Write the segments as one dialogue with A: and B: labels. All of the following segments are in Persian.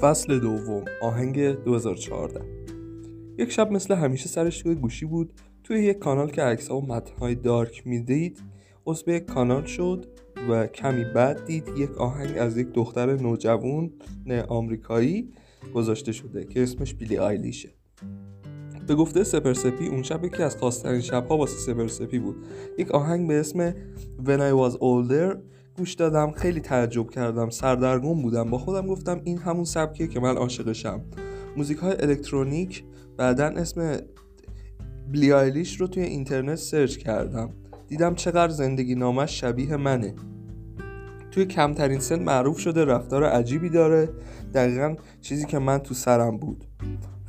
A: فصل دوم آهنگ 2014 یک شب مثل همیشه سرش توی گوشی بود توی یک کانال که عکس و متنهای دارک می‌دید عضو یک کانال شد و کمی بعد دید یک آهنگ از یک دختر نوجوان آمریکایی گذاشته شده که اسمش بیلی آیلیشه. به گفته سپرسپی اون شب یکی از خواسترین شبها واسه سپرسپی بود. یک آهنگ به اسم When I Was Older گوش دادم خیلی تعجب کردم سردرگم بودم. با خودم گفتم این همون سبکیه که من عاشقشم موزیک های الکترونیک بعدا اسم بلیایلیش رو توی اینترنت سرچ کردم. دیدم چقدر زندگی نامش شبیه منه. توی کمترین سن معروف شده رفتار عجیبی داره. دقیقا چیزی که من تو سرم بود.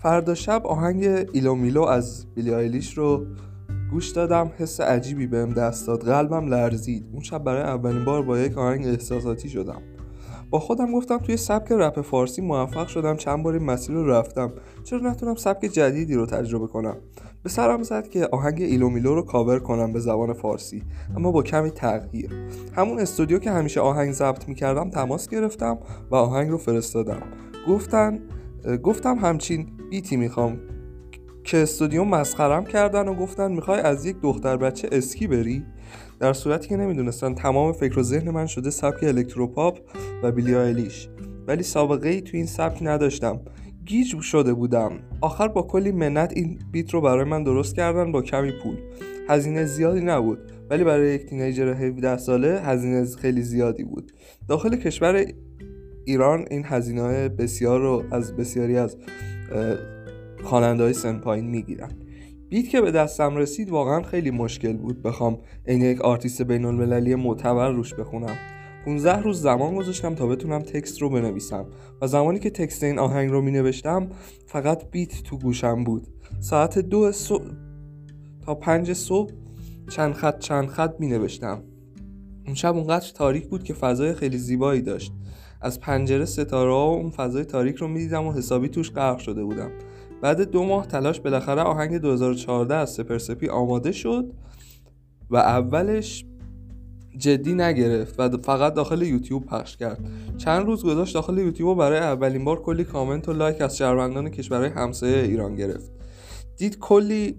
A: فردا شب آهنگ ایلو میلو از بلیایلیش رو گوش دادم. حس عجیبی بهم دست داد. قلبم لرزید. اون شب برای اولین بار با یک آهنگ احساساتی شدم. با خودم گفتم توی سبک رپ فارسی موفق شدم. چند بار مسیر رو رفتم. چرا نتونم سبک جدیدی رو تجربه کنم؟ به سرم زد که آهنگ ایلو میلو رو کاور کنم به زبان فارسی اما با کمی تغییر. همون استودیو که همیشه آهنگ ضبط می‌کردم تماس گرفتم و آهنگ رو فرستادم. گفتن گفتم همچین بیتی می‌خوام. که استودیو مسخرم کردن و گفتن می‌خوای از یک دختر بچه اسکی بری؟ در صورتی که نمی‌دونستن تمام فکر و ذهن من شده سبک electropop و بیلی آیلیش. ولی سابقه ای تو این سبک نداشتم. گیج شده بودم. آخر با کلی منت این beat رو برای من درست کردن با کمی پول. هزینه زیادی نبود. ولی برای یک teenager 17 ساله هزینه خیلی زیادی بود. داخل کشور ایران این هزینه بسیار رو از بسیاری از خواننده های سن پایین می‌گیرن. beat که به دستم رسید واقعا خیلی مشکل بود. بخوام عین یک آرتیست بین المللی معتبر روش بخونم. 15 روز زمان گذاشتم تا بتونم text رو بنویسم و زمانی که text این آهنگ رو می نوشتم فقط beat تو گوشم بود. ساعت دو صبح تا پنج صبح چند خط چند خط می نوشتم اون شب اونقدر تاریک بود که فضای خیلی زیبایی داشت. از پنجره ستاره و اون فضای تاریک رو می‌دیدم و حسابی توش غرق شده بودم. بعد دو ماه تلاش بالاخره آهنگ 2014 از سپرسپی آماده شد و اولش جدی نگرفت و فقط داخل یوتیوب پخش کرد. چند روز گذاشت داخل یوتیوب برای اولین بار کلی کامنت و لایک از شهروندان کشورهای همسایه ایران گرفت. دید کلی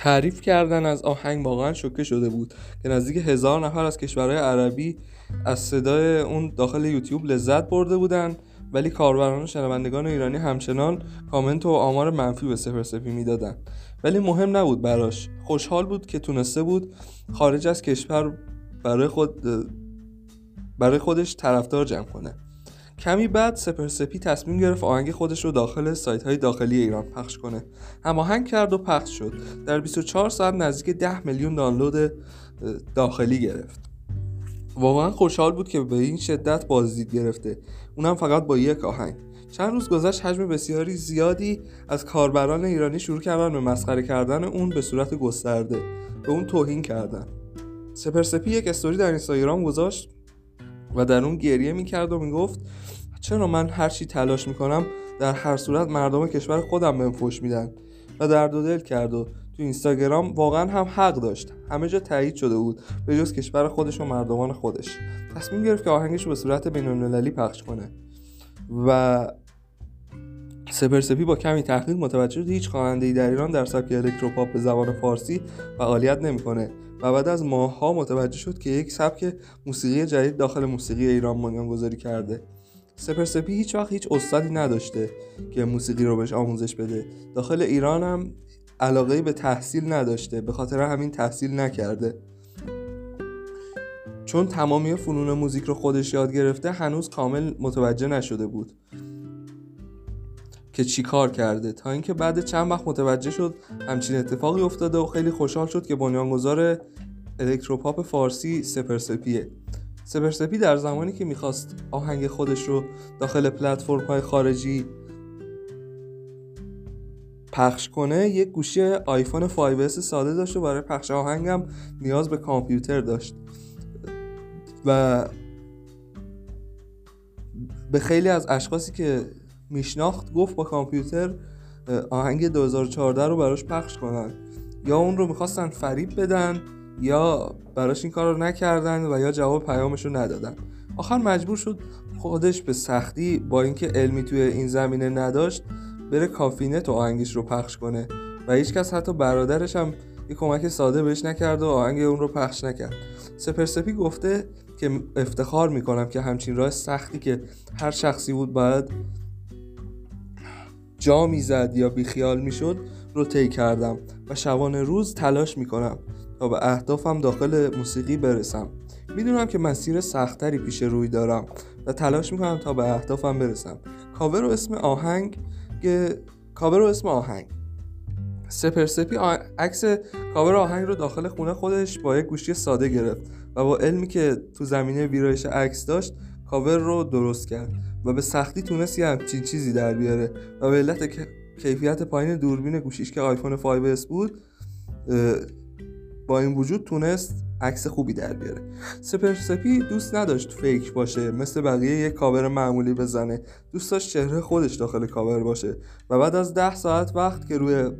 A: تعریف کردن از آهنگ واقعا شوکه شده بود که نزدیک هزار نفر از کشورهای عربی از صدای اون داخل یوتیوب لذت برده بودن ولی کاربران و شنوندگان ایرانی همچنان کامنت و آمار منفی به سپر سپی می‌دادن. ولی مهم نبود براش. خوشحال بود که تونسته بود خارج از کشور برای خود برای خودش طرفدار جمع کنه. کمی بعد سپرسپی تصمیم گرفت آهنگ خودش رو داخل سایت های داخلی ایران پخش کنه. هماهنگ کرد و پخش شد. در 24 ساعت نزدیک 10 میلیون دانلود داخلی گرفت. واقعا خوشحال بود که به این شدت بازدید گرفته. اونم فقط با یک آهنگ. چند روز گذشت حجم بسیاری زیادی از کاربران ایرانی شروع کردن به مسخره کردن اون به صورت گسترده. به اون توهین کردن. سپرسپی یک استوری در اینستاگرام گذاشت. و در اون گریه می‌کرد و می‌گفت چرا من هر چی تلاش می‌کنم در هر صورت مردم کشور خودم بهم فوش میدن؟ و درد و دل کرد و تو اینستاگرام واقعا هم حق داشت. همه جا تایید شده بود به جز کشور خودش و مردمان خودش. تصمیم گرفت که آهنگش رو به صورت بینالمللی پخش کنه. و سپرسپی با کمی تحقیق متوجه شد هیچ خواننده در ایران در سبک الکتروپاپ به زبان فارسی فعالیت نمی‌کنه. و بعد از ماهها متوجه شد که یک سبک موسیقی جدید داخل موسیقی ایران بنیان گذاری کرده. سپرسپی هیچ وقت هیچ استادی نداشته که موسیقی رو بهش آموزش بده. داخل ایران هم علاقه به تحصیل نداشته به خاطر همین تحصیل نکرده. چون تمامی فنون موزیک رو خودش یاد گرفته هنوز کامل متوجه نشده بود. که چی کار کرده. تا اینکه بعد چند وقت متوجه شد همچین اتفاقی افتاده و خیلی خوشحال شد که بنیانگذار الکتروپاپ فارسی سپرسپیه. سپرسپی در زمانی که می‌خواست آهنگ خودش رو داخل پلتفرم های خارجی پخش کنه یک گوشی آیفون 5S ساده داشت و برای پخش آهنگم نیاز به کامپیوتر داشت. و به خیلی از اشخاصی که میشناخت گفت با کامپیوتر آهنگ 2014 رو براش پخش کنن. یا اون رو می‌خواستن فریب بدن یا براش این کار رو نکردن و یا جواب پیامش رو ندادن. آخر مجبور شد خودش به سختی با اینکه علمی توی این زمینه نداشت بره کافینه تو آهنگش رو پخش کنه. و هیچکس حتی برادرش هم یه کمک ساده بهش نکرد و آهنگ اون رو پخش نکرد. سپرسپی گفته که افتخار می‌کنم که همچین راه سختی که هر شخصی بود باید جا می‌زد یا بیخیال می‌شد رو طی کردم و شبانه روز تلاش می‌کنم تا به اهدافم داخل موسیقی برسم. می‌دونم که مسیر سخت‌تری پیش روی دارم و تلاش می‌کنم تا به اهدافم برسم. کاور و اسم آهنگ کاور و اسم آهنگ. سپهر سپی عکس کاور آهنگ رو داخل خونه خودش با یک گوشی ساده گرفت و با علمی که تو زمینه ویرایش عکس داشت کاور رو درست کرد و به سختی تونست یه همچین چیزی در بیاره و به علت کیفیت پایین دوربین گوشیش که آیفون 5S بود با این وجود تونست عکس خوبی در بیاره. سپهر سپی دوست نداشت fake باشه مثل بقیه یک کاور معمولی بزنه. دوست داشت چهره خودش داخل کاور باشه و بعد از ده ساعت وقت که روی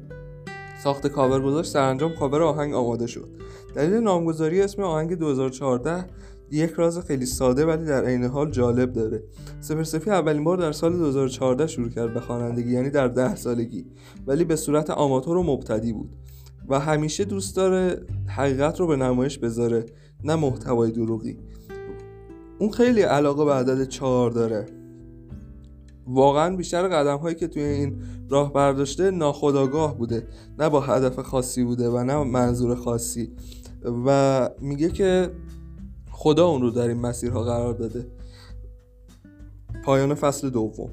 A: ساخت کاور گذاشت سرانجام کاور آهنگ آماده شد. دلیل نامگذاری اسم آهنگ 2014 یک راز خیلی ساده ولی در عین حال جالب داره. سپرسفی اولین بار در سال 2014 شروع کرد به خوانندگی یعنی در ده سالگی ولی به صورت آماتور و مبتدی بود و همیشه دوست داره حقیقت رو به نمایش بذاره نه محتوای دروغی. اون خیلی علاقه به عدد چهار داره. واقعا بیشتر قدم هایی که توی این راه برداشته ناخداگاه بوده نه با هدف خاصی بوده و نه منظور خاصی. و میگه که خدا اون رو در این مسیرها قرار داده. پایان فصل دوم.